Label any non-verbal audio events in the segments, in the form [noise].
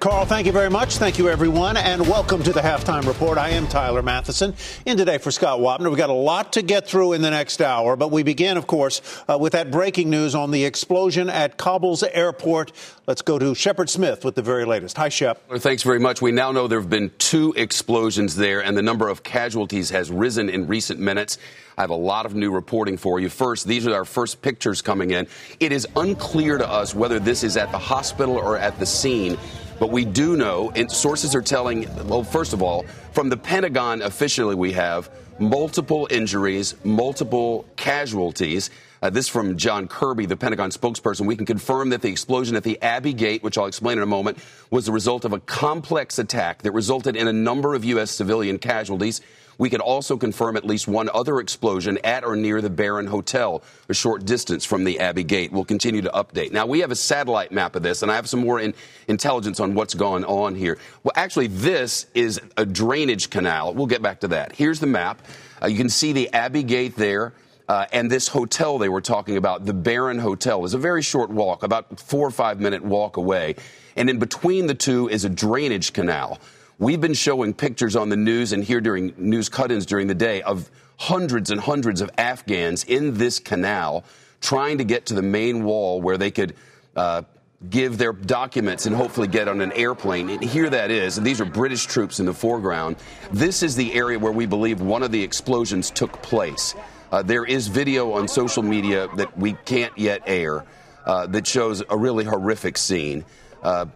Carl, thank you very much. Thank you, everyone, and welcome to the halftime report. I am Tyler Mathisen, In today for Scott Wapner, we've got a lot to get through in the next hour, but we begin, of course, uh, with that breaking news on the explosion at Kabul's airport. Let's go to Shepard Smith with the very latest. Hi, Shep. Thanks very much. We now know there have been two explosions there, and the number of casualties has risen in recent minutes. I have a lot of new reporting for you. First, these are our first pictures coming in. It is unclear to us whether this is at the hospital or at the scene. But we do know, and sources are telling, well, first of all, from the Pentagon officially, we have multiple injuries, multiple casualties. Uh, this from John Kirby, the Pentagon spokesperson. We can confirm that the explosion at the Abbey Gate, which I'll explain in a moment, was the result of a complex attack that resulted in a number of U.S. civilian casualties. We could also confirm at least one other explosion at or near the Baron Hotel, a short distance from the Abbey Gate. We'll continue to update. Now, we have a satellite map of this, and I have some more in, intelligence on what's going on here. Well, actually, this is a drainage canal. We'll get back to that. Here's the map. Uh, you can see the Abbey Gate there. Uh, and this hotel they were talking about, the Baron Hotel, is a very short walk, about four or five minute walk away. And in between the two is a drainage canal. We've been showing pictures on the news and here during news cut ins during the day of hundreds and hundreds of Afghans in this canal trying to get to the main wall where they could. Uh, give their documents and hopefully get on an airplane. And here that is. And these are British troops in the foreground. This is the area where we believe one of the explosions took place. Uh, there is video on social media that we can't yet air uh, that shows a really horrific scene. Uh,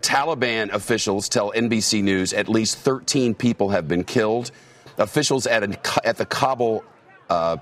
Taliban officials tell NBC News at least 13 people have been killed. Officials at, a, at the Kabul uh,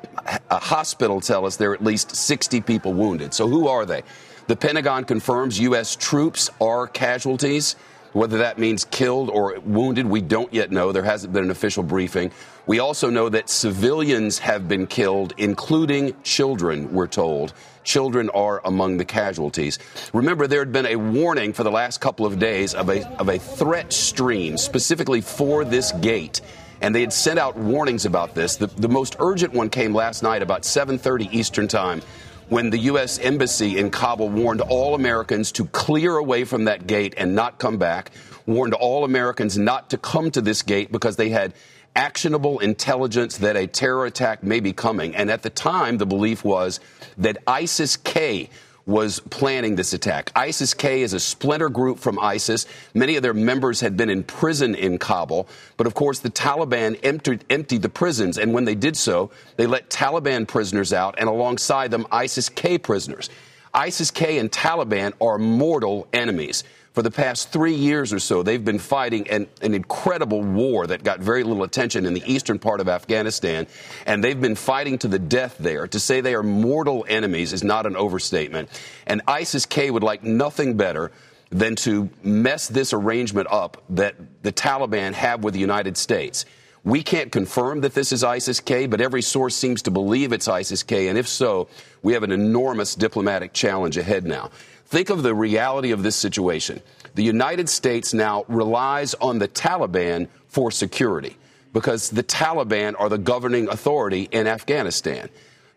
hospital tell us there are at least 60 people wounded. So, who are they? The Pentagon confirms U.S. troops are casualties. Whether that means killed or wounded, we don't yet know. There hasn't been an official briefing. We also know that civilians have been killed, including children, we're told. Children are among the casualties. Remember, there had been a warning for the last couple of days of a, of a threat stream specifically for this gate and they had sent out warnings about this. The, the most urgent one came last night about 7:30 Eastern Time when the U.S. Embassy in Kabul warned all Americans to clear away from that gate and not come back, warned all Americans not to come to this gate because they had actionable intelligence that a terror attack may be coming. And at the time, the belief was that ISIS K was planning this attack. ISIS K is a splinter group from ISIS. Many of their members had been in prison in Kabul. But of course, the Taliban emptied, emptied the prisons. And when they did so, they let Taliban prisoners out and alongside them, ISIS K prisoners. ISIS K and Taliban are mortal enemies for the past three years or so, they've been fighting an, an, incredible war that got very little attention in the eastern part of Afghanistan, and they've been fighting to the death there. To say they are mortal enemies is not an overstatement. And ISIS K would like nothing better than to mess this arrangement up that the Taliban have with the United States. We can't confirm that this is ISIS K, but every source seems to believe it's ISIS K, and if so, we have an enormous diplomatic challenge ahead now. Think of the reality of this situation. The United States now relies on the Taliban for security because the Taliban are the governing authority in Afghanistan.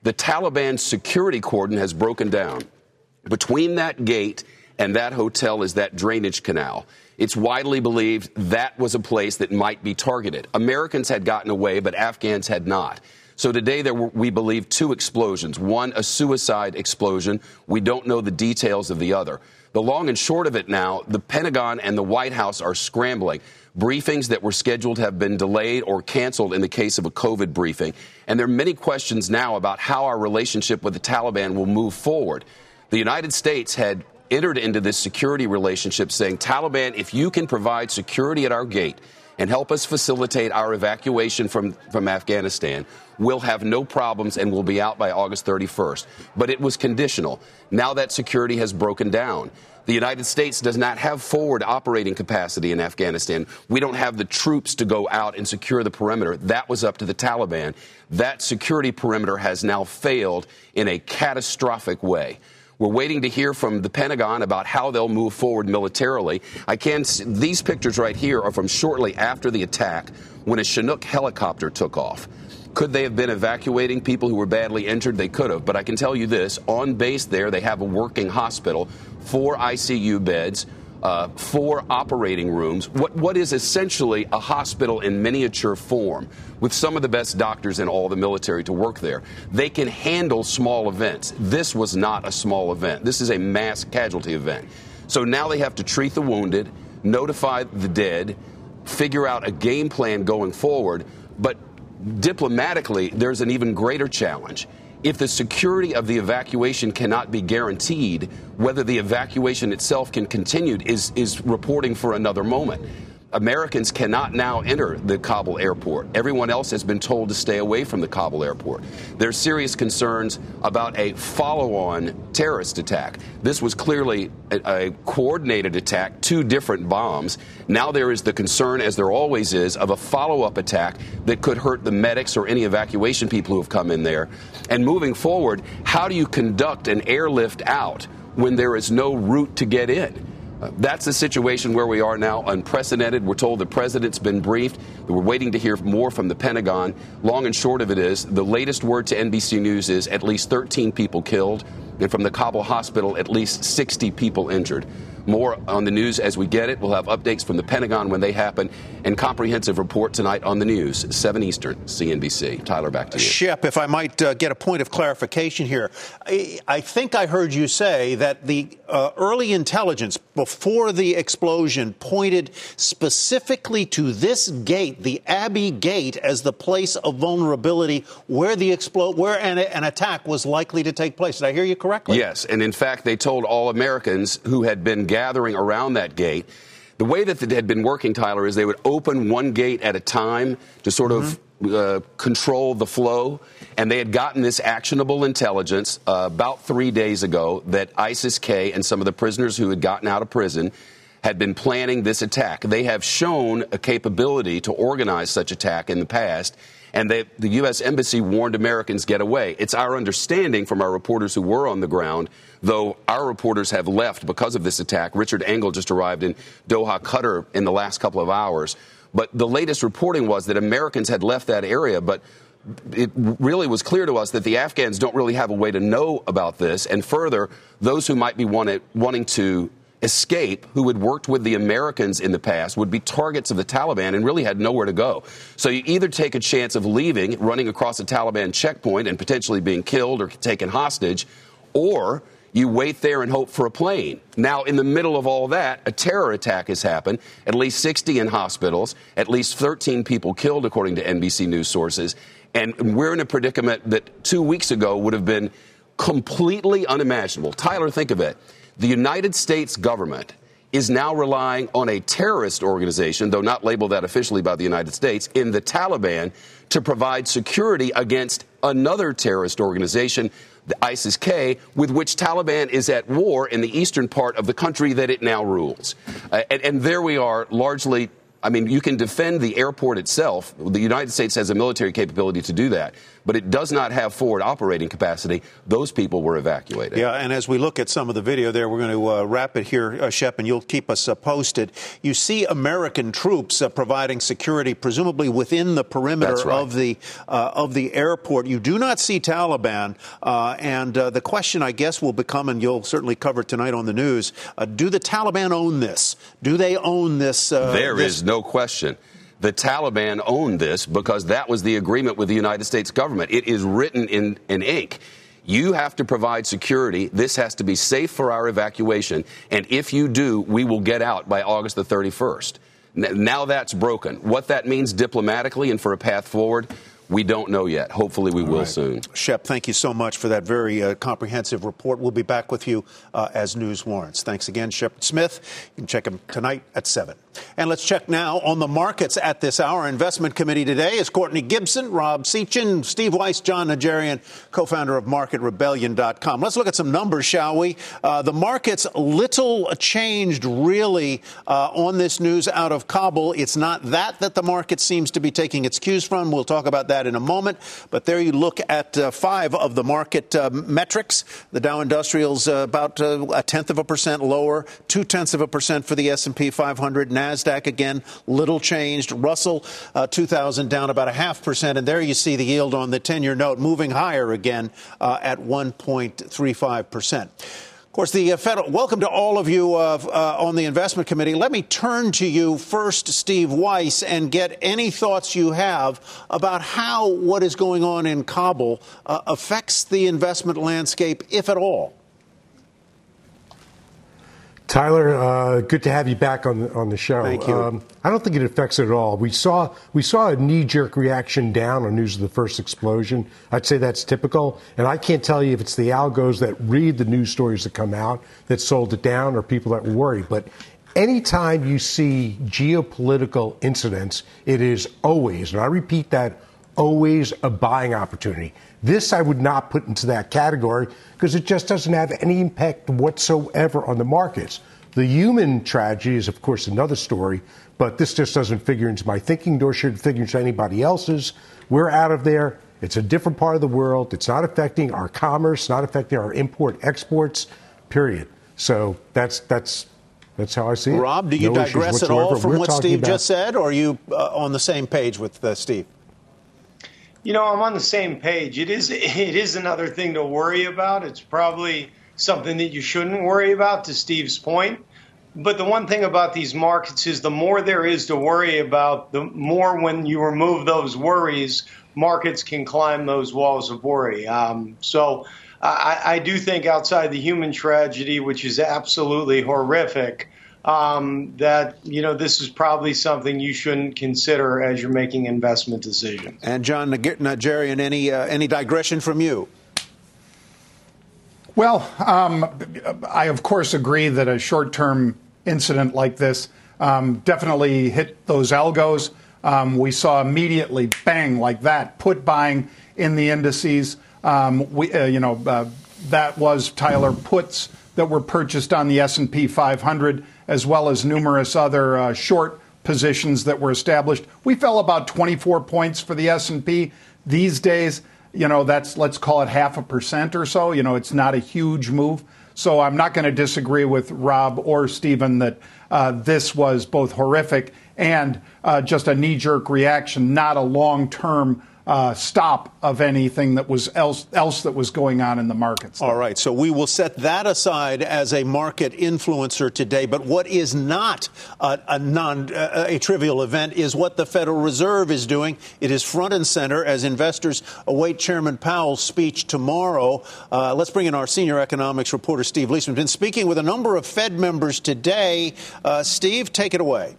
The Taliban security cordon has broken down. Between that gate and that hotel is that drainage canal. It's widely believed that was a place that might be targeted. Americans had gotten away, but Afghans had not. So today there were, we believe, two explosions. One, a suicide explosion. We don't know the details of the other. The long and short of it now, the Pentagon and the White House are scrambling. Briefings that were scheduled have been delayed or canceled in the case of a COVID briefing. And there are many questions now about how our relationship with the Taliban will move forward. The United States had entered into this security relationship saying, Taliban, if you can provide security at our gate and help us facilitate our evacuation from, from Afghanistan, we'll have no problems and we'll be out by August 31st. But it was conditional. Now that security has broken down. The United States does not have forward operating capacity in Afghanistan. We don't have the troops to go out and secure the perimeter. That was up to the Taliban. That security perimeter has now failed in a catastrophic way. We're waiting to hear from the Pentagon about how they'll move forward militarily. I can these pictures right here are from shortly after the attack when a Chinook helicopter took off. Could they have been evacuating people who were badly injured? They could have. But I can tell you this on base there, they have a working hospital, four ICU beds, uh, four operating rooms, what, what is essentially a hospital in miniature form with some of the best doctors in all the military to work there. They can handle small events. This was not a small event, this is a mass casualty event. So now they have to treat the wounded, notify the dead, figure out a game plan going forward. But diplomatically, there's an even greater challenge. If the security of the evacuation cannot be guaranteed, whether the evacuation itself can continue is, is reporting for another moment. Americans cannot now enter the Kabul airport. Everyone else has been told to stay away from the Kabul airport. There's serious concerns about a follow on terrorist attack. This was clearly a, a, coordinated attack, two different bombs. Now there is the concern, as there always is, of a follow up attack that could hurt the medics or any evacuation people who have come in there. And moving forward, how do you conduct an airlift out when there is no route to get in? That's the situation where we are now, unprecedented. We're told the president's been briefed. We're waiting to hear more from the Pentagon. Long and short of it is the latest word to NBC News is at least 13 people killed, and from the Kabul hospital, at least 60 people injured. More on the news as we get it. We'll have updates from the Pentagon when they happen and comprehensive report tonight on the news, 7 Eastern, CNBC. Tyler, back to you. Shep, if I might uh, get a point of clarification here. I, I, think I heard you say that the uh, early intelligence before the explosion pointed specifically to this gate, the Abbey Gate, as the place of vulnerability where the explo- where an, an attack was likely to take place. Did I hear you correctly? Yes, and in fact, they told all Americans who had been gathering around that gate. The way that it had been working, Tyler, is they would open one gate at a time to sort of mm-hmm. uh, control the flow. And they had gotten this actionable intelligence uh, about three days ago that ISIS K and some of the prisoners who had gotten out of prison had been planning this attack. They have shown a capability to organize such attack in the past and they, the U.S. Embassy warned Americans get away. It's our understanding from our reporters who were on the ground, though our reporters have left because of this attack. Richard Engel just arrived in Doha, Qatar in the last couple of hours. But the latest reporting was that Americans had left that area, but it really was clear to us that the Afghans don't really have a way to know about this. And further, those who might be wanted, wanting to escape who had worked with the Americans in the past would be targets of the Taliban and really had nowhere to go. So you either take a chance of leaving, running across a Taliban checkpoint and potentially being killed or taken hostage, or you wait there and hope for a plane. Now, in the middle of all that, a terror attack has happened, at least 60 in hospitals, at least 13 people killed, according to NBC News sources. And we're in a predicament that two weeks ago would have been completely unimaginable. Tyler, think of it. The United States government is now relying on a terrorist organization, though not labeled that officially by the United States, in the Taliban to provide security against another terrorist organization, the ISIS K, with which Taliban is at war in the eastern part of the country that it now rules. Uh, and, and there we are, largely I mean, you can defend the airport itself. The United States has a military capability to do that, but it does not have forward operating capacity. Those people were evacuated. Yeah, and as we look at some of the video there, we're going to uh, wrap it here, uh, Shep, and you'll keep us uh, posted. You see American troops uh, providing security, presumably within the perimeter right. of the uh, of the airport. You do not see Taliban, uh, and the question, I guess, will become, and you'll certainly cover it tonight on the news: Do the Taliban own this? Do they own this? There this- is no question the Taliban owned this because that was the agreement with the United States government. It is written in, in ink. You have to provide security. This has to be safe for our evacuation. And if you do, we will get out by August the 31st. Now that's broken. What that means diplomatically and for a path forward, We don't know yet. Hopefully, we All will right. soon. Shep, thank you so much for that very uh, comprehensive report. We'll be back with you uh, as news warrants. Thanks again, Shepard Smith. You can check him tonight at 7. And let's check now on the markets at this hour. Investment committee today is Courtney Gibson, Rob Sechan, Steve Weiss, Jon Najarian, co-founder of MarketRebellion.com. Let's look at some numbers, shall we? Uh, the markets little changed really uh, on this news out of Kabul. It's not that that the market seems to be taking its cues from. We'll talk about that in a moment. But there you look at uh, five of the market uh, metrics. The Dow Industrials uh, about uh, a tenth of a percent lower, two tenths of a percent for the S&P 500. NASDAQ again, little changed. Russell uh, 2000 down about a half percent. And there you see the yield on the 10 year note moving higher again uh, at 1.35 percent. Of course, the uh, federal. Welcome to all of you uh, uh, on the investment committee. Let me turn to you first, Steve Weiss, and get any thoughts you have about how what is going on in Kabul uh, affects the investment landscape, if at all. Tyler, uh, good to have you back on the, on the show. Thank you. Um, I don't think it affects it at all. We saw we saw a knee jerk reaction down on news of the first explosion. I'd say that's typical, and I can't tell you if it's the algos that read the news stories that come out that sold it down or people that were worried. But anytime you see geopolitical incidents, it is always, and I repeat that, always a buying opportunity. This I would not put into that category because it just doesn't have any impact whatsoever on the markets. The human tragedy is, of course, another story, but this just doesn't figure into my thinking, nor should it figure into anybody else's. We're out of there. It's a different part of the world. It's not affecting our commerce, not affecting our import exports, period. So that's that's that's how I see it. Rob, do you no digress at all from We're what Steve about- just said, or are you uh, on the same page with uh, Steve? You know, I'm on the same page. It is [laughs] it is another thing to worry about. It's probably something that you shouldn't worry about to Steve's point. But the one thing about these markets is the more there is to worry about, the more when you remove those worries, markets can climb those walls of worry. Um, so I, I do think outside the human tragedy, which is absolutely horrific, um, that you know this is probably something you shouldn't consider as you're making investment decisions. And Jon Najarian, any uh, any digression from you? Well, um, I of course agree that a short-term incident like this um, definitely hit those algos. Um, we saw immediately, bang, like that, put buying in the indices. Um, we, uh, you know, uh, that was Tyler puts that were purchased on the S&P 500 as well as numerous other uh, short positions that were established. We fell about 24 points for the S&P. These days, you know, that's let's call it half a percent or so. You know, it's not a huge move. So I'm not going to disagree with Rob or Stephen that uh, this was both horrific and uh, just a knee jerk reaction, not a long term uh, stop of anything that was else, else that was going on in the markets. All right, so we will set that aside as a market influencer today. But what is not a, a non a, trivial event is what the Federal Reserve is doing. It is front and center as investors await Chairman Powell's speech tomorrow. Uh, let's bring in our senior economics reporter Steve Liesman. Been speaking with a number of Fed members today. Uh, Steve, take it away.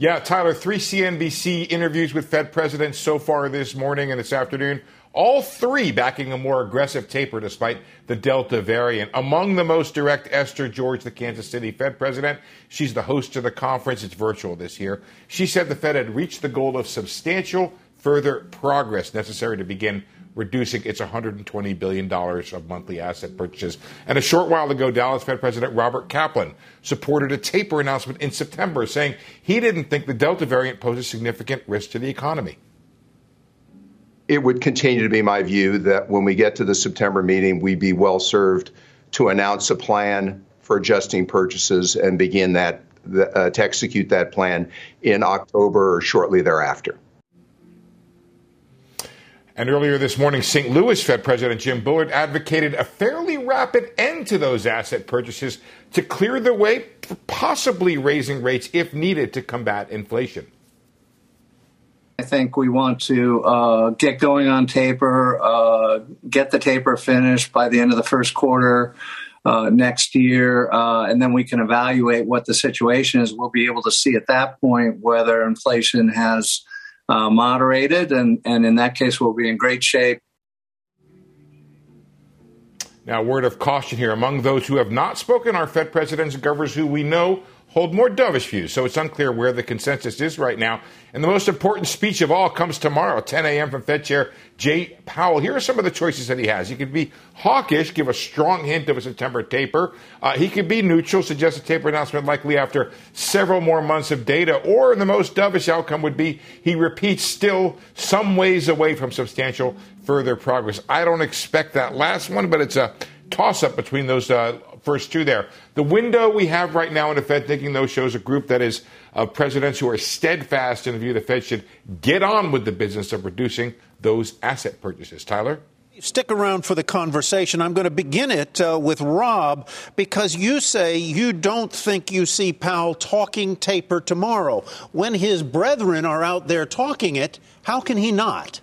Yeah, Tyler, three CNBC interviews with Fed presidents so far this morning and this afternoon. All three backing a more aggressive taper despite the Delta variant. Among the most direct, Esther George, the Kansas City Fed president. She's the host of the conference. It's virtual this year. She said the Fed had reached the goal of substantial further progress necessary to begin reducing its $120 billion of monthly asset purchases. And a short while ago, Dallas Fed President Robert Kaplan supported a taper announcement in September, saying he didn't think the Delta variant posed a significant risk to the economy. It would continue to be my view that when we get to the September meeting, we'd be well served to announce a plan for adjusting purchases and begin that uh, to execute that plan in October or shortly thereafter. And earlier this morning, St. Louis Fed President Jim Bullard advocated a fairly rapid end to those asset purchases to clear the way for possibly raising rates if needed to combat inflation. I think we want to uh, get going on taper, uh, get the taper finished by the end of the first quarter uh, next year, uh, and then we can evaluate what the situation is. We'll be able to see at that point whether inflation has uh, moderated, and and in that case, we'll be in great shape. Now, word of caution here among those who have not spoken are Fed presidents and governors who we know hold more dovish views. So it's unclear where the consensus is right now. And the most important speech of all comes tomorrow, 10 a.m. from Fed Chair Jay Powell. Here are some of the choices that he has. He could be hawkish, give a strong hint of a September taper. Uh, he could be neutral, suggest a taper announcement likely after several more months of data. Or the most dovish outcome would be he repeats still some ways away from substantial further progress. I don't expect that last one, but it's a toss up between those uh, first two there. The window we have right now in the Fed thinking, though, shows a group that is of presidents who are steadfast in the view the Fed should get on with the business of reducing those asset purchases. Tyler? Stick around for the conversation. I'm going to begin it uh, with Rob because you say you don't think you see Powell talking taper tomorrow. When his brethren are out there talking it, how can he not?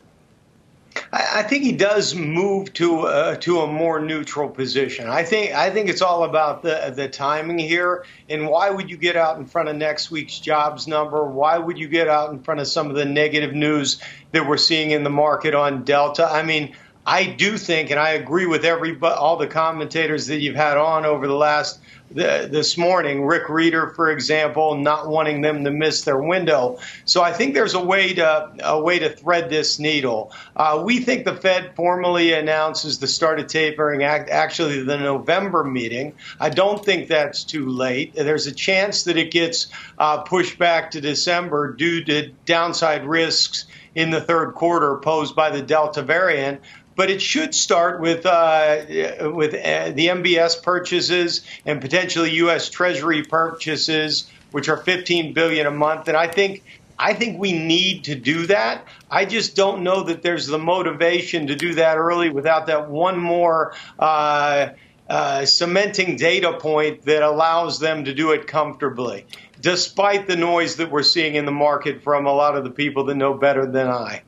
I, think he does move to uh, to a more neutral position. I think I think it's all about the the timing here. And why would you get out in front of next week's jobs number? Why would you get out in front of some of the negative news that we're seeing in the market on Delta? I mean. I do think, and I agree with every all the commentators that you've had on over the last the, this morning. Rick Rieder, for example, not wanting them to miss their window. So I think there's a way to a way to thread this needle. Uh, we think the Fed formally announces the start of tapering act, actually the November meeting. I don't think that's too late. There's a chance that it gets uh, pushed back to December due to downside risks in the third quarter posed by the Delta variant but it should start with uh, with uh, the MBS purchases and potentially U.S. Treasury purchases, which are 15 billion a month. And I think I think we need to do that. I just don't know that there's the motivation to do that early without that one more. Uh, uh, cementing data point that allows them to do it comfortably, despite the noise that we're seeing in the market from a lot of the people that know better than I.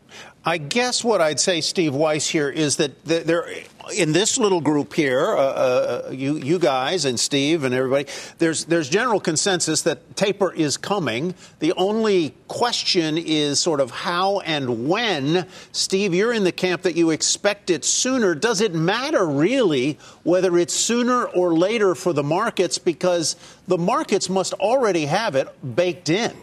I guess what I'd say, Steve Weiss, here is that there, in this little group here, uh, uh, you, you guys and Steve and everybody, there's there's general consensus that taper is coming. The only question is sort of how and when. Steve, you're in the camp that you expect it sooner. Does it matter really whether it's sooner or later for the markets because the markets must already have it baked in?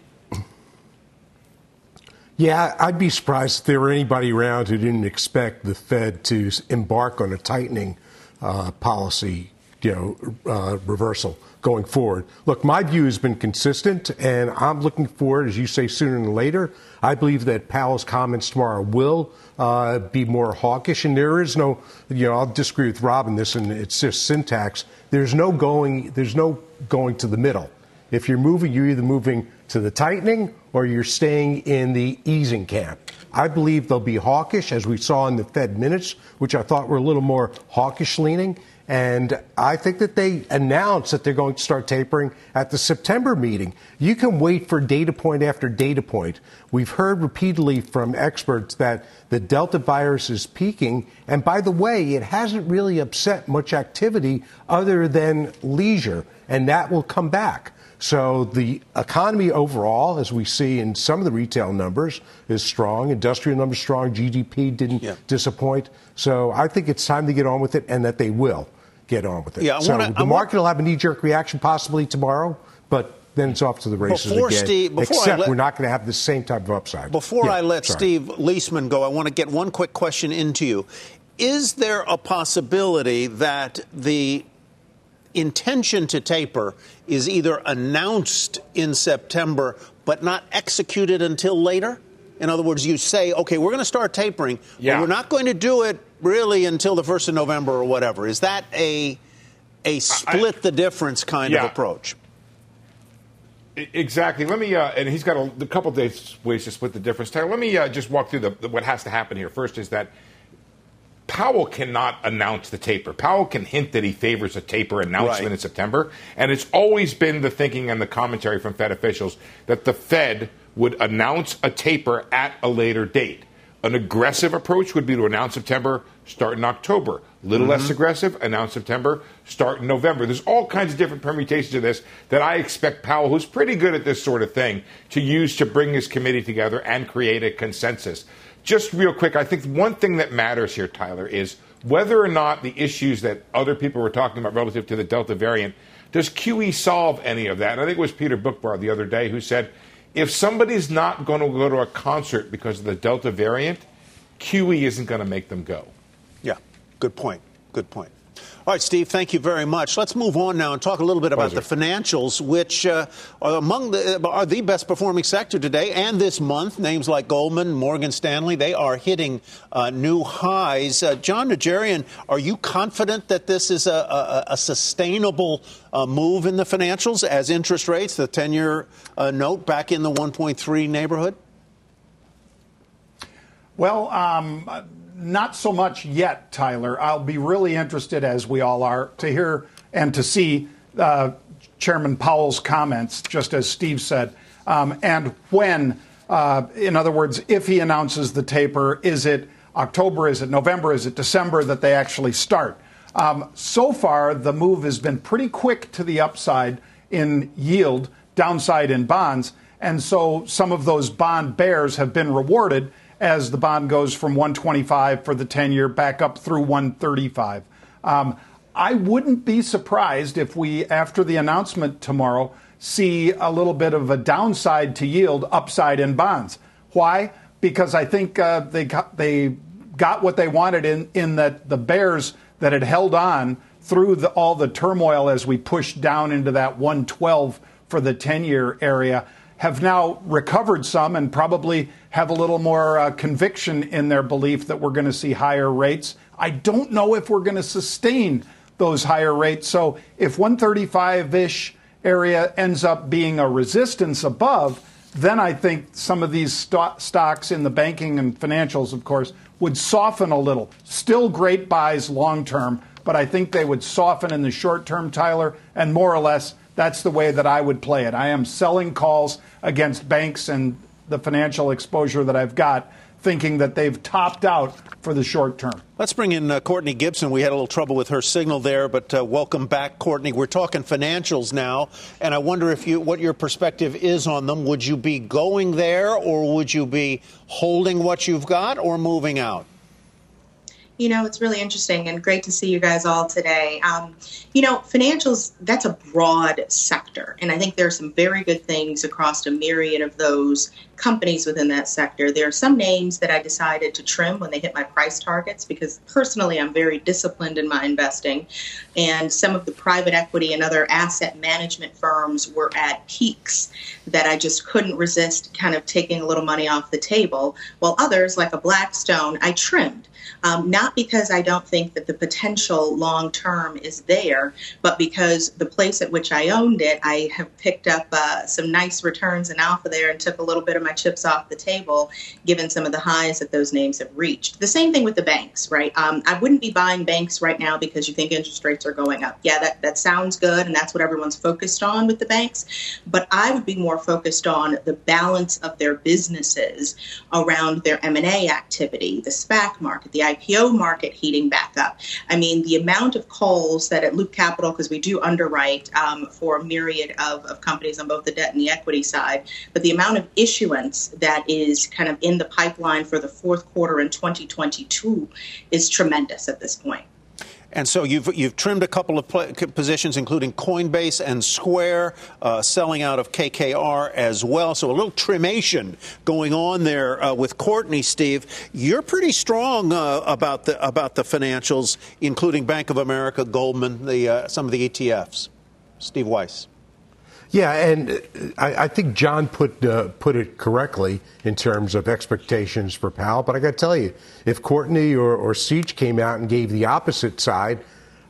Yeah, I'd be surprised if there were anybody around who didn't expect the Fed to embark on a tightening uh, policy, you know, uh, reversal going forward. Look, my view has been consistent, and I'm looking forward, as you say, sooner than later. I believe that Powell's comments tomorrow will uh, be more hawkish, and there is no, you know, I'll disagree with Rob in this, and it's just syntax. There's no going, there's no going to the middle. If you're moving, you're either moving to the tightening or you're staying in the easing camp. I believe they'll be hawkish, as we saw in the Fed minutes, which I thought were a little more hawkish leaning. And I think that they announced that they're going to start tapering at the September meeting. You can wait for data point after data point. We've heard repeatedly from experts that the Delta virus is peaking. And by the way, it hasn't really upset much activity other than leisure, and that will come back. So the economy overall, as we see in some of the retail numbers, is strong. Industrial numbers strong. GDP didn't yeah. disappoint. So I think it's time to get on with it, and that they will get on with it. Yeah, so wanna, the market will have a knee-jerk reaction possibly tomorrow, but then it's off to the races before again. Steve, except let, we're not going to have the same type of upside. Before yeah, I let sorry. Steve Liesman go, I want to get one quick question into you. Is there a possibility that the intention to taper is either announced in September but not executed until later? In other words, you say, okay, we're going to start tapering, yeah. but we're not going to do it really until the 1st of November or whatever. Is that a, a split I, the difference kind yeah. of approach? Exactly. Let me, uh, and he's got a, a couple days ways to split the difference. Tyler, let me uh, just walk through the, the, what has to happen here. First is that Powell cannot announce the taper. Powell can hint that he favors a taper announcement right. in September. And it's always been the thinking and the commentary from Fed officials that the Fed would announce a taper at a later date. An aggressive approach would be to announce September, start in October. A little mm-hmm. less aggressive, announce September, start in November. There's all kinds of different permutations of this that I expect Powell, who's pretty good at this sort of thing, to use to bring his committee together and create a consensus. Just real quick, I think one thing that matters here, Tyler, is whether or not the issues that other people were talking about relative to the Delta variant, does QE solve any of that? And I think it was Peter Boockvar the other day who said if somebody's not going to go to a concert because of the Delta variant, QE isn't going to make them go. Yeah, good point. Good point. All right, Steve, thank you very much. Let's move on now and talk a little bit about Pleasure. the financials, which uh, are among the are the best performing sector today and this month. Names like Goldman, Morgan Stanley, they are hitting uh, new highs. Uh, Jon Najarian, are you confident that this is a, a, a sustainable uh, move in the financials as interest rates, the ten-year uh, note, back in the 1.3 neighborhood? Well. Um, not so much yet, Tyler. I'll be really interested, as we all are, to hear and to see uh, Chairman Powell's comments, just as Steve said, um, and when. Uh, in other words, if he announces the taper, is it October, is it November, is it December that they actually start? Um, so far, the move has been pretty quick to the upside in yield, downside in bonds, and so some of those bond bears have been rewarded as the bond goes from 125 for the 10 year back up through 135. Um, I wouldn't be surprised if we, after the announcement tomorrow, see a little bit of a downside to yield, upside in bonds. Why? Because I think uh, they got, they got what they wanted in in that the bears that had held on through the, all the turmoil as we pushed down into that 112 for the 10 year area have now recovered some and probably have a little more uh, conviction in their belief that we're going to see higher rates. I don't know if we're going to sustain those higher rates. So if 135 ish area ends up being a resistance above, then I think some of these st- stocks in the banking and financials, of course, would soften a little. Still great buys long term, but I think they would soften in the short term, Tyler, and more or less that's the way that I would play it. I am selling calls against banks and the financial exposure that I've got, thinking that they've topped out for the short term. Let's bring in uh, Courtney Gibson. We had a little trouble with her signal there, but uh, welcome back, Courtney. We're talking financials now, and I wonder if you what your perspective is on them. Would you be going there, or would you be holding what you've got, or moving out? You know, it's really interesting and great to see you guys all today. Um, you know, financials, that's a broad sector. And I think there are some very good things across a myriad of those companies within that sector. There are some names that I decided to trim when they hit my price targets because personally I'm very disciplined in my investing. And some of the private equity and other asset management firms were at peaks that I just couldn't resist kind of taking a little money off the table. While others, like a Blackstone, I trimmed. Um, not because I don't think that the potential long term is there, but because the place at which I owned it, I have picked up uh, some nice returns and alpha there and took a little bit of my chips off the table, given some of the highs that those names have reached. The same thing with the banks, right? Um, I wouldn't be buying banks right now because you think interest rates are going up. Yeah, that, that sounds good, and that's what everyone's focused on with the banks. But I would be more focused on the balance of their businesses around their M&A activity, the SPAC market, the IPO market heating back up. I mean, the amount of calls that at Loop Capital, because we do underwrite um, for a myriad of, of companies on both the debt and the equity side, but the amount of issuance that is kind of in the pipeline for the fourth quarter in 2022 is tremendous at this point. And so you've you've trimmed a couple of positions, including Coinbase and Square, uh, selling out of KKR as well. So a little trimation going on there uh, with Courtney. Steve, you're pretty strong uh, about the about the financials, including Bank of America, Goldman, the uh, some of the ETFs. Steve Weiss. Yeah, and uh, I, I think Jon put uh, put it correctly in terms of expectations for Powell. But I got to tell you, if Courtney or, or Siege came out and gave the opposite side,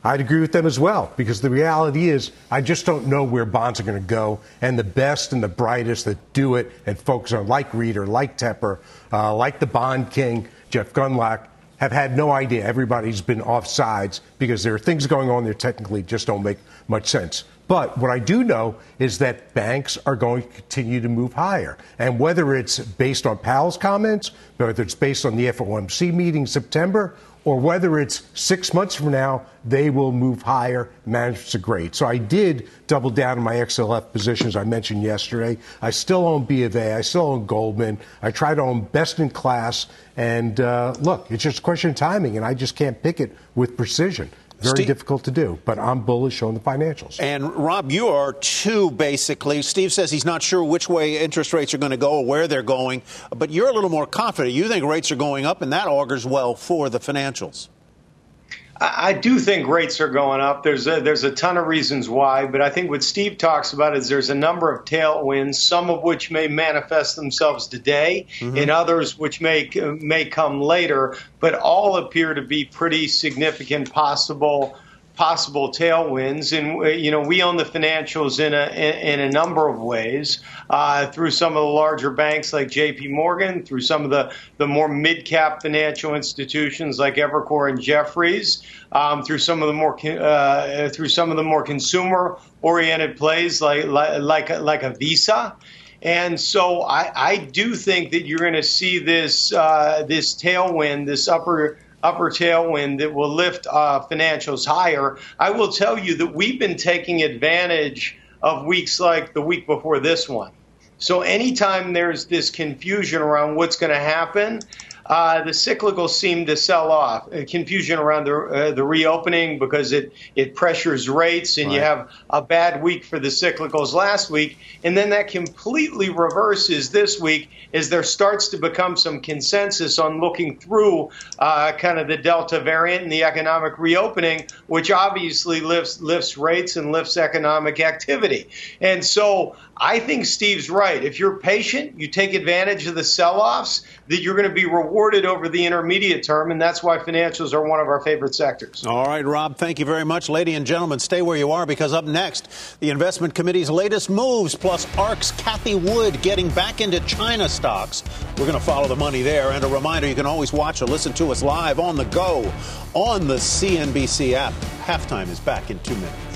I'd agree with them as well. Because the reality is, I just don't know where bonds are going to go. And the best and the brightest that do it and focus on, like Rieder, like Tepper, uh, like the Bond King, Jeff Gundlach, have had no idea. Everybody's been off sides because there are things going on there technically just don't make much sense. But what I do know is that banks are going to continue to move higher. And whether it's based on Powell's comments, whether it's based on the FOMC meeting in September, or whether it's six months from now, they will move higher. Management's are great. So I did double down on my XLF positions I mentioned yesterday. I still own B of A. I still own Goldman. I try to own best in class. And uh, look, it's just a question of timing, and I just can't pick it with precision. Very Steve, difficult to do, but I'm bullish on the financials. And Rob, you are too, basically. Steve says he's not sure which way interest rates are going to go or where they're going, but you're a little more confident. You think rates are going up, and that augurs well for the financials. I do think rates are going up. There's a, there's a ton of reasons why, but I think what Steve talks about is there's a number of tailwinds, some of which may manifest themselves today, mm-hmm. and others which may may come later, but all appear to be pretty significant possible possible tailwinds. And uh, you know, we own the financials in a in, a number of ways uh, through some of the larger banks like J.P. Morgan, through some of the the more mid cap financial institutions like Evercore and Jefferies, um, through some of the more uh, through some of the more consumer oriented plays like like like a, like a Visa. And so I, I do think that you're going to see this uh, this tailwind, this upper upper tailwind that will lift uh, financials higher. I will tell you that we've been taking advantage of weeks like the week before this one. So anytime there's this confusion around what's going to happen, uh, the cyclical seem to sell off. Uh, confusion around the uh, the reopening because it it pressures rates, and right. you have a bad week for the cyclicals last week, and then that completely reverses this week as there starts to become some consensus on looking through uh, kind of the Delta variant and the economic reopening, which obviously lifts lifts rates and lifts economic activity. And so I think Steve's right. If you're patient, you take advantage of the sell-offs, that you're going to be rewarded over the intermediate term, and that's why financials are one of our favorite sectors. All right, Rob, thank you very much. Lady and gentlemen, stay where you are because up next, the investment committee's latest moves, plus ARK's Cathie Wood getting back into China stocks. We're going to follow the money there. And a reminder, you can always watch or listen to us live on the go on the CNBC app. Halftime is back in two minutes.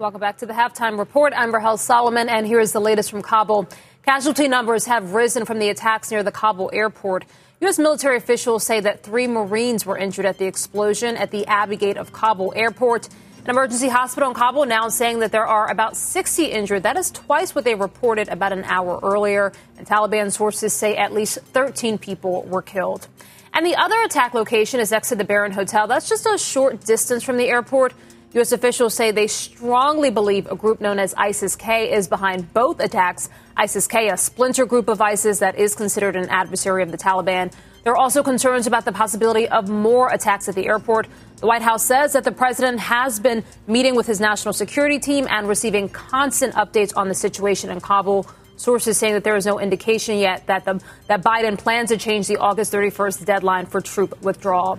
Welcome back to the halftime report. I'm Rahel Solomon, and here is the latest from Kabul. Casualty numbers have risen from the attacks near the Kabul airport. U.S. military officials say that three Marines were injured at the explosion at the Abbey Gate of Kabul airport. An emergency hospital in Kabul now saying that there are about 60 injured. That is twice what they reported about an hour earlier. And Taliban sources say at least 13 people were killed. And the other attack location is next to the Baron Hotel. That's just a short distance from the airport. U.S. officials say they strongly believe a group known as ISIS K is behind both attacks. ISIS K, a splinter group of ISIS that is considered an adversary of the Taliban. There are also concerns about the possibility of more attacks at the airport. The White House says that the president has been meeting with his national security team and receiving constant updates on the situation in Kabul. Sources saying that there is no indication yet that, the, that Biden plans to change the August 31st deadline for troop withdrawal.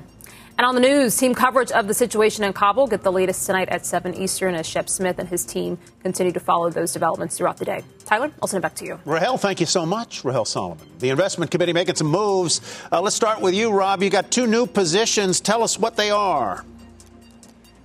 And on the news, team coverage of the situation in Kabul. Get the latest tonight at 7 Eastern as Shep Smith and his team continue to follow those developments throughout the day. Tyler, I'll send it back to you. Rahel, thank you so much. Rahel Solomon. The investment committee making some moves. Uh, let's start with you, Rob. You got two new positions. Tell us what they are.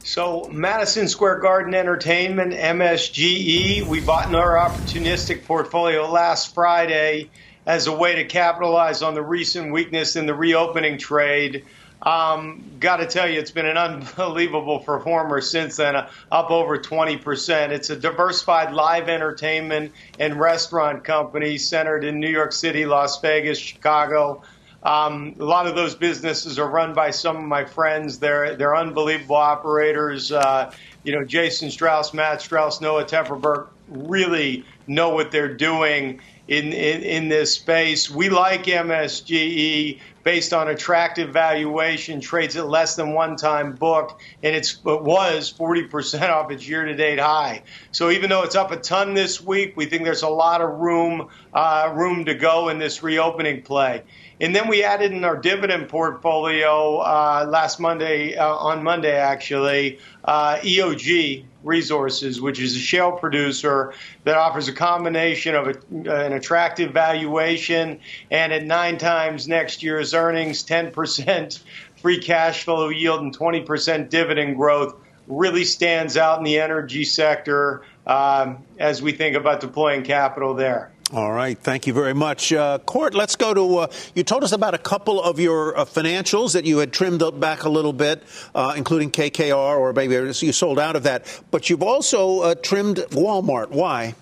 So, Madison Square Garden Entertainment, MSGE, we bought in our opportunistic portfolio last Friday as a way to capitalize on the recent weakness in the reopening trade. Um, Got to tell you, it's been an unbelievable performer since then, uh, up over 20%. It's a diversified live entertainment and restaurant company centered in New York City, Las Vegas, Chicago. Um, a lot of those businesses are run by some of my friends. They're they're unbelievable operators. Uh, you know, Jason Strauss, Matt Strauss, Noah Tepperberg really know what they're doing in, in, in this space. We like MSGE based on attractive valuation, trades at less than one time book, and it's, it was 40% off its year to date high. So even though it's up a ton this week, we think there's a lot of room, uh, room to go in this reopening play. And then we added in our dividend portfolio uh, last Monday, uh, on Monday actually, uh, EOG Resources, which is a shale producer that offers a combination of a, an attractive valuation and at nine times next year's earnings, 10% [laughs] free cash flow yield, and 20% dividend growth. Really stands out in the energy sector um, as we think about deploying capital there. All right. Thank you very much. Uh, Court, let's go to. Uh, you told us about a couple of your uh, financials that you had trimmed back a little bit, uh, including KKR, or maybe you sold out of that. But you've also uh, trimmed Walmart. Why?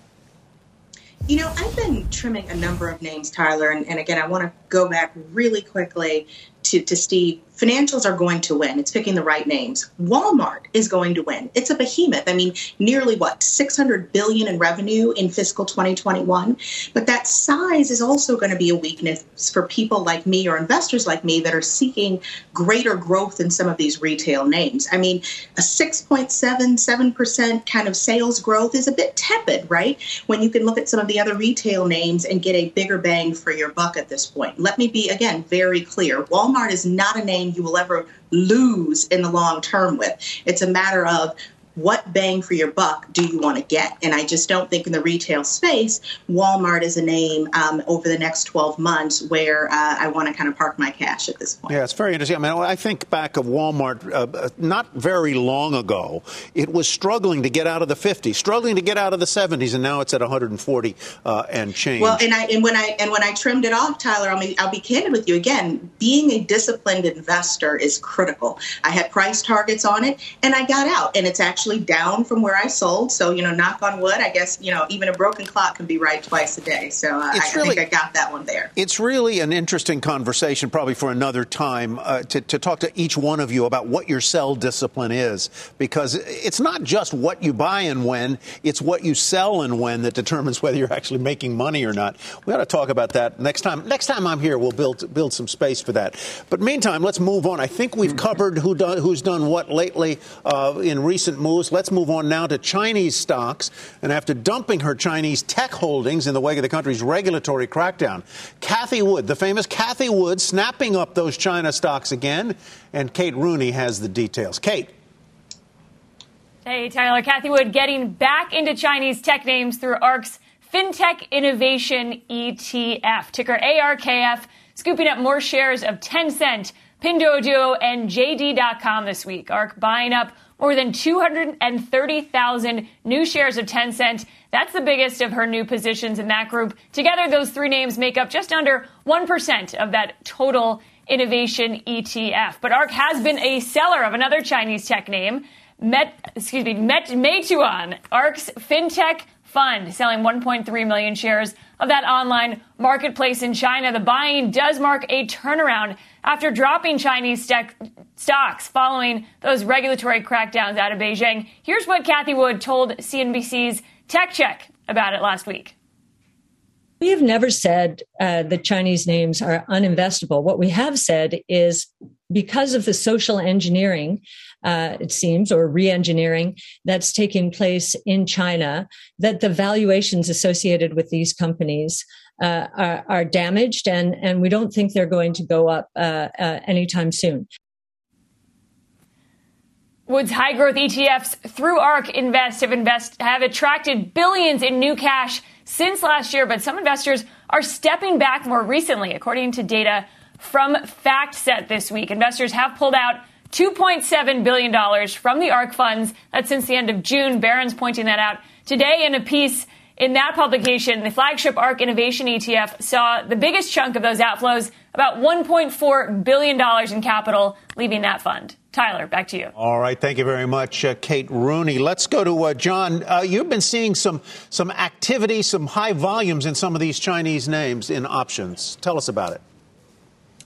You know, I've been trimming a number of names, Tyler, and, and again, I want to go back really quickly to, to Steve financials are going to win. It's picking the right names. Walmart is going to win. It's a behemoth. I mean, nearly what 600 billion in revenue in fiscal 2021. But that size is also going to be a weakness for people like me or investors like me that are seeking greater growth in some of these retail names. I mean, a 6.77% kind of sales growth is a bit tepid, right? When you can look at some of the other retail names and get a bigger bang for your buck at this point. Let me be again very clear. Walmart is not a name you will ever lose in the long term with. It's a matter of what bang for your buck do you want to get? And I just don't think in the retail space, Walmart is a name um, over the next 12 months where uh, I want to kind of park my cash at this point. Yeah, it's very interesting. I mean, I think back of Walmart uh, not very long ago, it was struggling to get out of the 50s, struggling to get out of the 70s, and now it's at 140 uh, and change. Well, and I and when I and when I trimmed it off, Tyler, I'll be, I'll be candid with you again. Being a disciplined investor is critical. I had price targets on it, and I got out, and it's actually actually down from where I sold. So, you know, knock on wood, I guess, you know, even a broken clock can be right twice a day. So uh, I, really, I, think I got that one there. It's really an interesting conversation, probably for another time, uh, to, to talk to each one of you about what your sell discipline is, because it's not just what you buy and when, it's what you sell and when that determines whether you're actually making money or not. We ought to talk about that next time. Next time I'm here, we'll build build some space for that. But meantime, let's move on. I think we've covered who done, who's done what lately uh, in recent moves Let's move on now to Chinese stocks. And after dumping her Chinese tech holdings in the wake of the country's regulatory crackdown, Cathie Wood, the famous Cathie Wood, snapping up those China stocks again. And Kate Rooney has the details. Kate. Hey, Tyler. Cathie Wood getting back into Chinese tech names through ARK's FinTech Innovation ETF, ticker ARKF, scooping up more shares of Tencent, Pinduoduo, and JD.com this week. ARK buying up more than 230,000 new shares of Tencent. That's the biggest of her new positions in that group. Together, those three names make up just under 1% of that total innovation ETF. But ARK has been a seller of another Chinese tech name, Met, excuse me, Met, Meituan, ARK's fintech fund, selling 1.3 million shares of that online marketplace in China. The buying does mark a turnaround after dropping Chinese tech stocks following those regulatory crackdowns out of Beijing. Here's what Cathie Wood told CNBC's Tech Check about it last week. We have never said uh, the Chinese names are uninvestable. What we have said is because of the social engineering, uh, it seems, or re-engineering that's taking place in China, that the valuations associated with these companies uh, are, are, damaged, and and we don't think they're going to go up uh, uh anytime soon. Wood's high growth ETFs through ARK Invest have invest have attracted billions in new cash since last year, but some investors are stepping back more recently, according to data from FactSet this week. Investors have pulled out $2.7 billion from the ARK funds. That's since the end of June. Barron's pointing that out today in a piece in that publication. The flagship ARK Innovation ETF saw the biggest chunk of those outflows, about $1.4 billion in capital leaving that fund. Tyler, back to you. All right, thank you very much, uh, Kate Rooney. Let's go to uh, Jon. Uh, you've been seeing some some activity, some high volumes in some of these Chinese names in options. Tell us about it.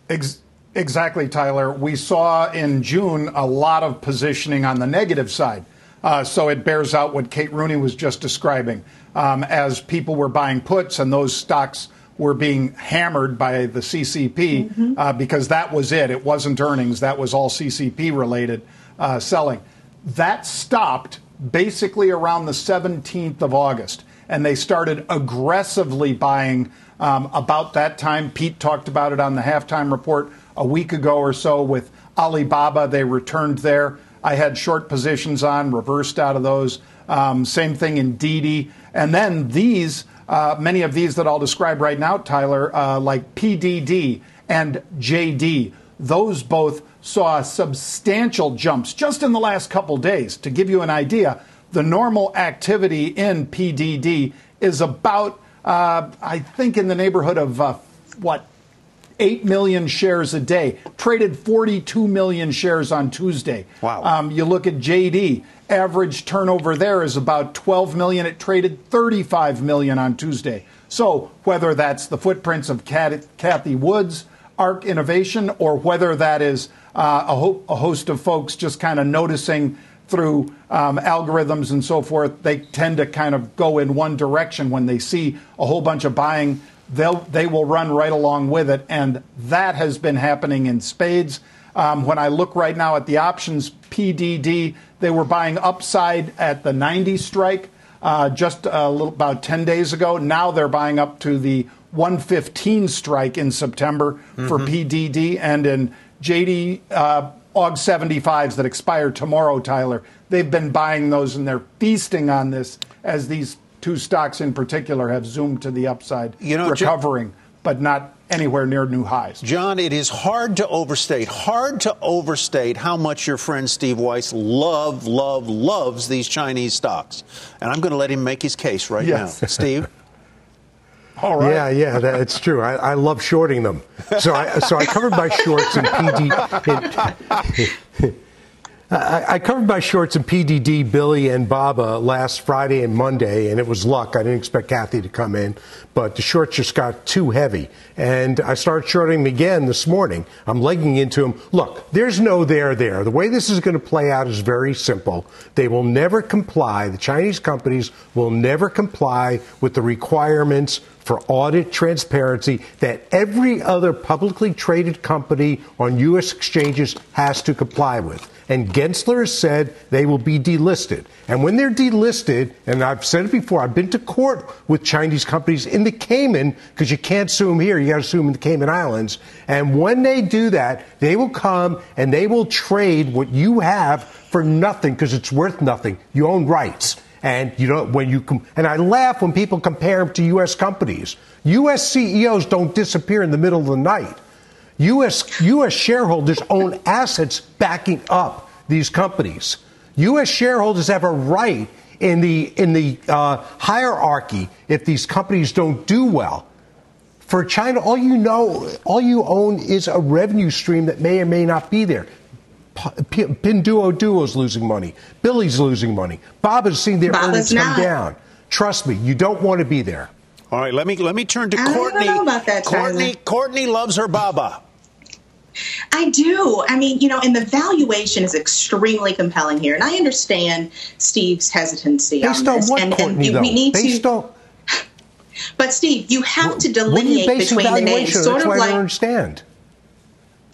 Ex- exactly, Tyler. We saw in June a lot of positioning on the negative side. Uh, so it bears out what Kate Rooney was just describing. Um, as people were buying puts and those stocks were being hammered by the CCP mm-hmm. uh, because that was it. It wasn't earnings, that was all CCP related uh, selling. That stopped basically around the 17th of August, and they started aggressively buying um, about that time. Pete talked about it on the halftime report a week ago or so with Alibaba. They returned there. I had short positions on, reversed out of those. Um, same thing in Didi. And then these uh, many of these that I'll describe right now, Tyler, uh, like PDD and JD, those both saw substantial jumps just in the last couple days. To give you an idea, the normal activity in PDD is about, uh, I think, in the neighborhood of uh, what, 8 million shares a day, traded 42 million shares on Tuesday. Wow. Um, you look at JD, average turnover there is about 12 million. It traded 35 million on Tuesday. So whether that's the footprints of Cathie Wood's ARK Innovation or whether that is uh, a, ho- a, host of folks just kind of noticing through um, algorithms and so forth, they tend to kind of go in one direction when they see a whole bunch of buying. They'll, they will run right along with it. And that has been happening in spades. Um, when I look right now at the options, PDD, they were buying upside at the 90 strike uh, just little, about 10 days ago. Now they're buying up to the 115 strike in September mm-hmm. for PDD and in JD uh, AUG 75s that expire tomorrow, Tyler. They've been buying those and they're feasting on this as these two stocks in particular have zoomed to the upside, you know, recovering, but not anywhere near new highs. Jon, it is hard to overstate, hard to overstate how much your friend Steve Weiss love, love, loves these Chinese stocks. And I'm going to let him make his case right yes. now. [laughs] Steve? All right. Yeah, yeah, that's true. I, I, love shorting them. So I, so I covered my shorts in PD. In, [laughs] I, I, covered my shorts in PDD, Billy, and Baba last Friday and Monday, and it was luck. I didn't expect Cathie to come in, but the shorts just got too heavy. And I started shorting again this morning. I'm legging into them. Look, there's no there there. The way this is going to play out is very simple. They will never comply, the Chinese companies will never comply with the requirements for audit transparency that every other publicly traded company on U.S. exchanges has to comply with and Gensler has said they will be delisted. And when they're delisted, and I've said it before, I've been to court with Chinese companies in the Cayman, because you can't sue them here, you got to sue them in the Cayman Islands. And when they do that, they will come and they will trade what you have for nothing, because it's worth nothing. You own rights. And you know when you com- and I laugh when people compare them to U.S. companies. U.S. CEOs don't disappear in the middle of the night. U.S. U.S. shareholders own assets backing up these companies. U.S. shareholders have a right in the in the uh, hierarchy if these companies don't do well. For China, all you know, all you own is a revenue stream that may or may not be there. Pinduoduo is losing money. Billy's losing money. Bob has seen their earnings come down. Trust me, you don't want to be there. All right, let me let me turn to Courtney. That, Courtney, Courtney loves her Baba. I do. I mean, you know, and the valuation is extremely compelling here, and I understand Steve's hesitancy Based on this. On what, and, and we need Based to. On... [laughs] But Steve, you have to delineate between the names. Sort That's of like I don't understand.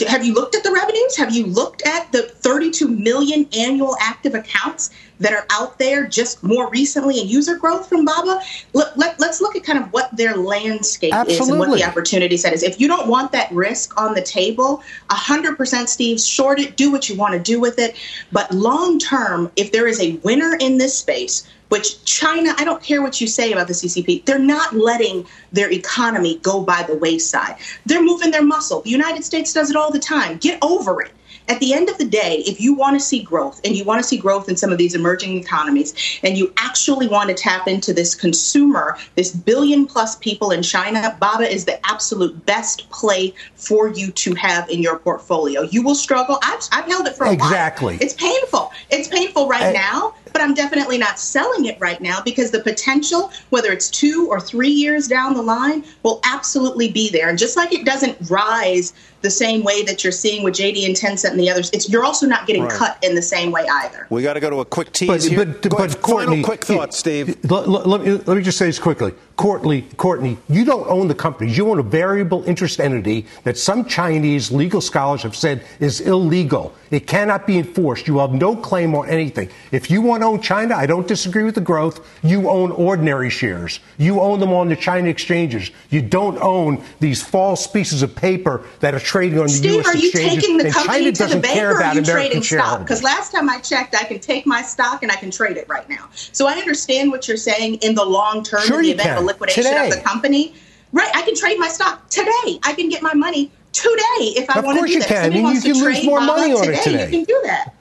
Have you looked at the revenues? Have you looked at the 32 million annual active accounts that are out there just more recently in user growth from Baba? Let, let, us look at kind of what their landscape Absolutely. is and what the opportunity set is. If you don't want that risk on the table, 100% Steve, short it, do what you want to do with it. But long term, if there is a winner in this space, which China, I don't care what you say about the CCP, they're not letting their economy go by the wayside. They're moving their muscle. The United States does it all the time. Get over it. At the end of the day, if you want to see growth and you want to see growth in some of these emerging economies and you actually want to tap into this consumer, this billion plus people in China, Baba is the absolute best play for you to have in your portfolio. You will struggle. I've, I've held it for a exactly. while. It's painful. It's painful right I, now but I'm definitely not selling it right now because the potential, whether it's two or three years down the line, will absolutely be there. And just like it doesn't rise the same way that you're seeing with JD and Tencent and the others, it's you're also not getting right. cut in the same way either. We got to go to a quick tease but, here. But, but Courtney, Final quick thought, Steve. Let, let, me, let me just say this quickly. Courtney, Courtney, you don't own the companies. You own a variable interest entity that some Chinese legal scholars have said is illegal. It cannot be enforced. You have no claim on anything. If you want to own China, I don't disagree with the growth. You own ordinary shares. You own them on the China exchanges. You don't own these false pieces of paper that are trading on the Steve, U.S. exchanges. Steve, are you taking the company to the bank or are you trading stock? Because last time I checked, I can take my stock and I can trade it right now. So I understand what you're saying in the long term sure in the event can. of liquidation today. of the company. Right, I can trade my stock today. I can get my money today if I of want to do you that. Can. Somebody wants you can to lose trade more money on today, it today. You can do that.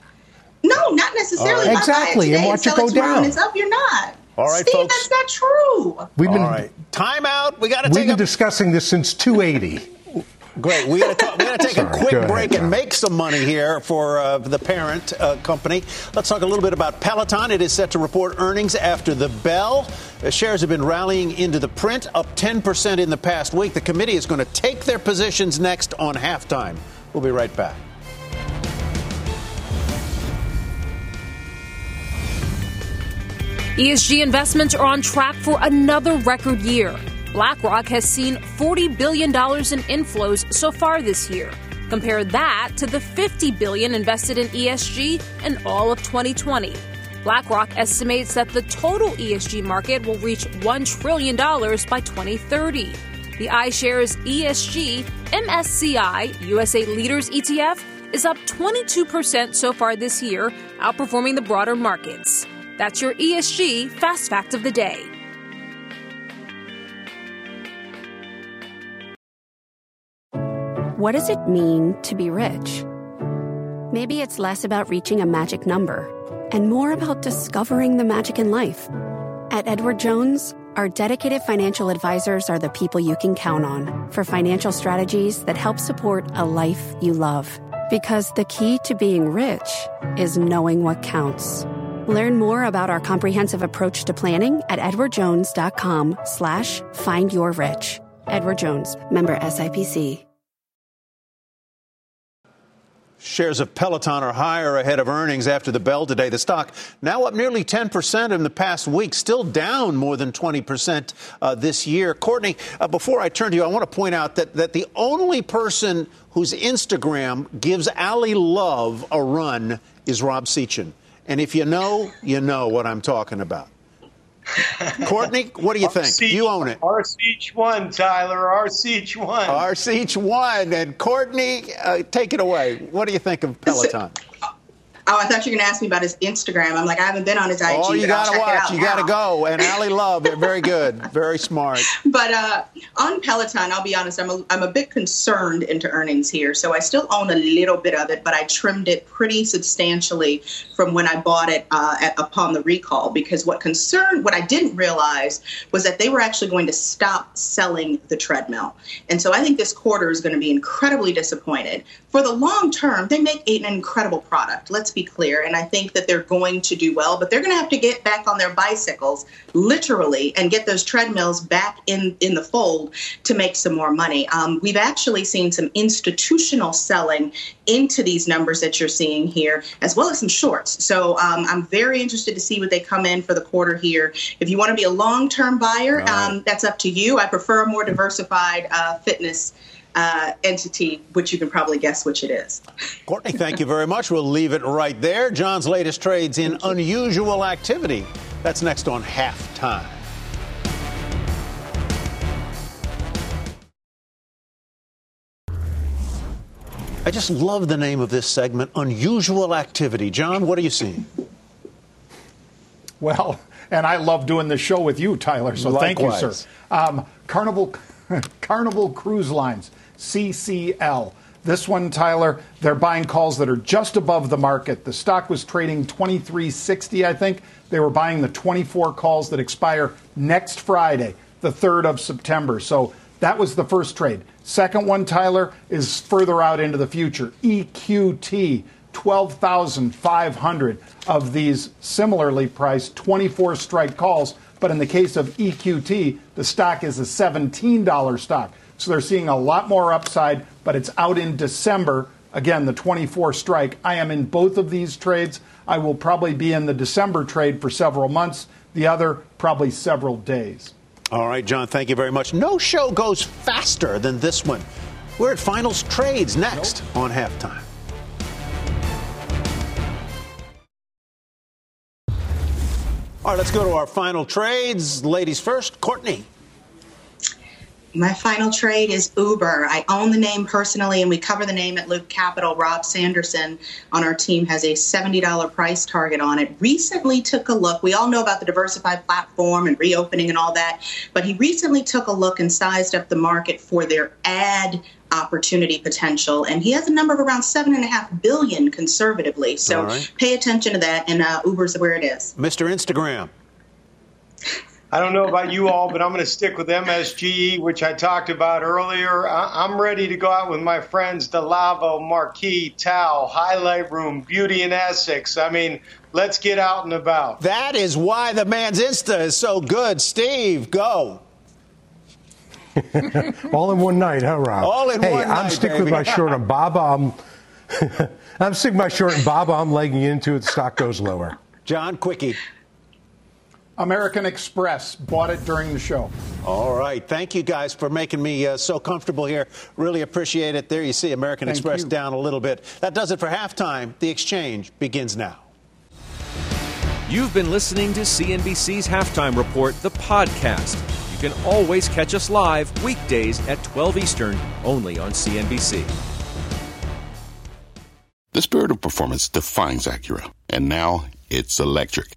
No, not necessarily. Uh, exactly, and watch it, it go down. It's up. You're not. All right, Steve, folks. that's not true. We've been, All right. Time out. We got to We've been a discussing this since 280. Great. We got to to take [laughs] Sorry, a quick go ahead, break and make some money here for uh, the parent uh, company. Let's talk a little bit about Peloton. It is set to report earnings after the bell. The shares have been rallying into the print, up 10% in the past week. The committee is going to take their positions next on halftime. We'll be right back. ESG investments are on track for another record year. BlackRock has seen $40 billion in inflows so far this year. Compare that to the 50 billion invested in ESG in all of 2020. BlackRock estimates that the total ESG market will reach $1 trillion by 2030. The iShares ESG MSCI USA Leaders ETF is up 22% so far this year, outperforming the broader markets. That's your ESG Fast Fact of the Day. What does it mean to be rich? Maybe it's less about reaching a magic number and more about discovering the magic in life. At Edward Jones, our dedicated financial advisors are the people you can count on for financial strategies that help support a life you love. Because the key to being rich is knowing what counts. Learn more about our comprehensive approach to planning at edwardjones.com slash find your rich. Edward Jones, member SIPC. Shares of Peloton are higher ahead of earnings after the bell today. The stock now up nearly 10% in the past week, still down more than 20% uh, this year. Courtney, uh, before I turn to you, I want to point out that, that the only person whose Instagram gives Ally Love a run is Rob Sechan. And if you know, you know what I'm talking about. [laughs] Courtney, what do you think? Siege, you own it. Our Siege one, Tyler. Our Siege one. Our Siege one. And Courtney, uh, take it away. What do you think of Peloton? Oh, I thought you were going to ask me about his Instagram. I'm like, I haven't been on his IG. Oh, you got to watch. You got to go. And [laughs] Ally Love, they're very good, very smart. But uh, on Peloton, I'll be honest, I'm a, I'm a bit concerned into earnings here. So I still own a little bit of it, but I trimmed it pretty substantially from when I bought it uh, at, upon the recall. Because what concerned, what I didn't realize was that they were actually going to stop selling the treadmill. And so I think this quarter is going to be incredibly disappointed. For the long term, they make an incredible product. Let's be clear. And I think that they're going to do well, but they're going to have to get back on their bicycles, literally, and get those treadmills back in, in the fold to make some more money. Um, we've actually seen some institutional selling into these numbers that you're seeing here, as well as some shorts. So um, I'm very interested to see what they come in for the quarter here. If you want to be a long term buyer, Right. um, that's up to you. I prefer a more diversified uh, fitness uh, entity, which you can probably guess which it is. Courtney, thank you very much. We'll leave it right there. Jon's latest trades in unusual activity. That's next on halftime. I just love the name of this segment, Unusual Activity. John, what are you seeing? Well, and I love doing this show with you, Tyler. So Likewise. thank you, sir. Um, Carnival, [laughs] Carnival Cruise Lines, CCL. This one, Tyler, they're buying calls that are just above the market. The stock was trading 2360, I think. They were buying the 24 calls that expire next Friday, the 3rd of September. So that was the first trade. Second one, Tyler, is further out into the future. EQT, 12,500 of these similarly priced 24 strike calls. But in the case of EQT, the stock is a $17 stock. So they're seeing a lot more upside, but it's out in December. Again, the 24 strike. I am in both of these trades. I will probably be in the December trade for several months, the other, probably several days. All right, Jon, thank you very much. No show goes faster than this one. We're at finals trades next nope. on halftime. All right, let's go to our final trades. Ladies first, Courtney. My final trade is Uber. I own the name personally, and we cover the name at Loop Capital. Rob Sanderson on our team has a $70 price target on it. Recently took a look. We all know about the diversified platform and reopening and all that, but he recently took a look and sized up the market for their ad opportunity potential and he has a number of around seven and a half billion conservatively so right. pay attention to that and uh, uber's where it is mr instagram I don't know about you all, but I'm going to stick with MSGE, which I talked about earlier. I'm ready to go out with my friends Delavo, Marquee, Tao, Highlight Room, Beauty and Essex. I mean, let's get out and about. That is why the man's Insta is so good. Steve, go. [laughs] All in one night, huh, Rob? All in hey, one I'm night. Hey, I'm sticking with my short on Baba. I'm, [laughs] I'm sticking my short on Baba. I'm legging into it. The stock goes lower. Jon, quickie. American Express bought it during the show. All right. Thank you guys for making me uh, so comfortable here. Really appreciate it. There you see American Thank Express you. down a little bit. That does it for halftime. The exchange begins now. You've been listening to CNBC's Halftime Report, the podcast. You can always catch us live weekdays at 12 Eastern, only on CNBC. The spirit of performance defines Acura, and now it's electric.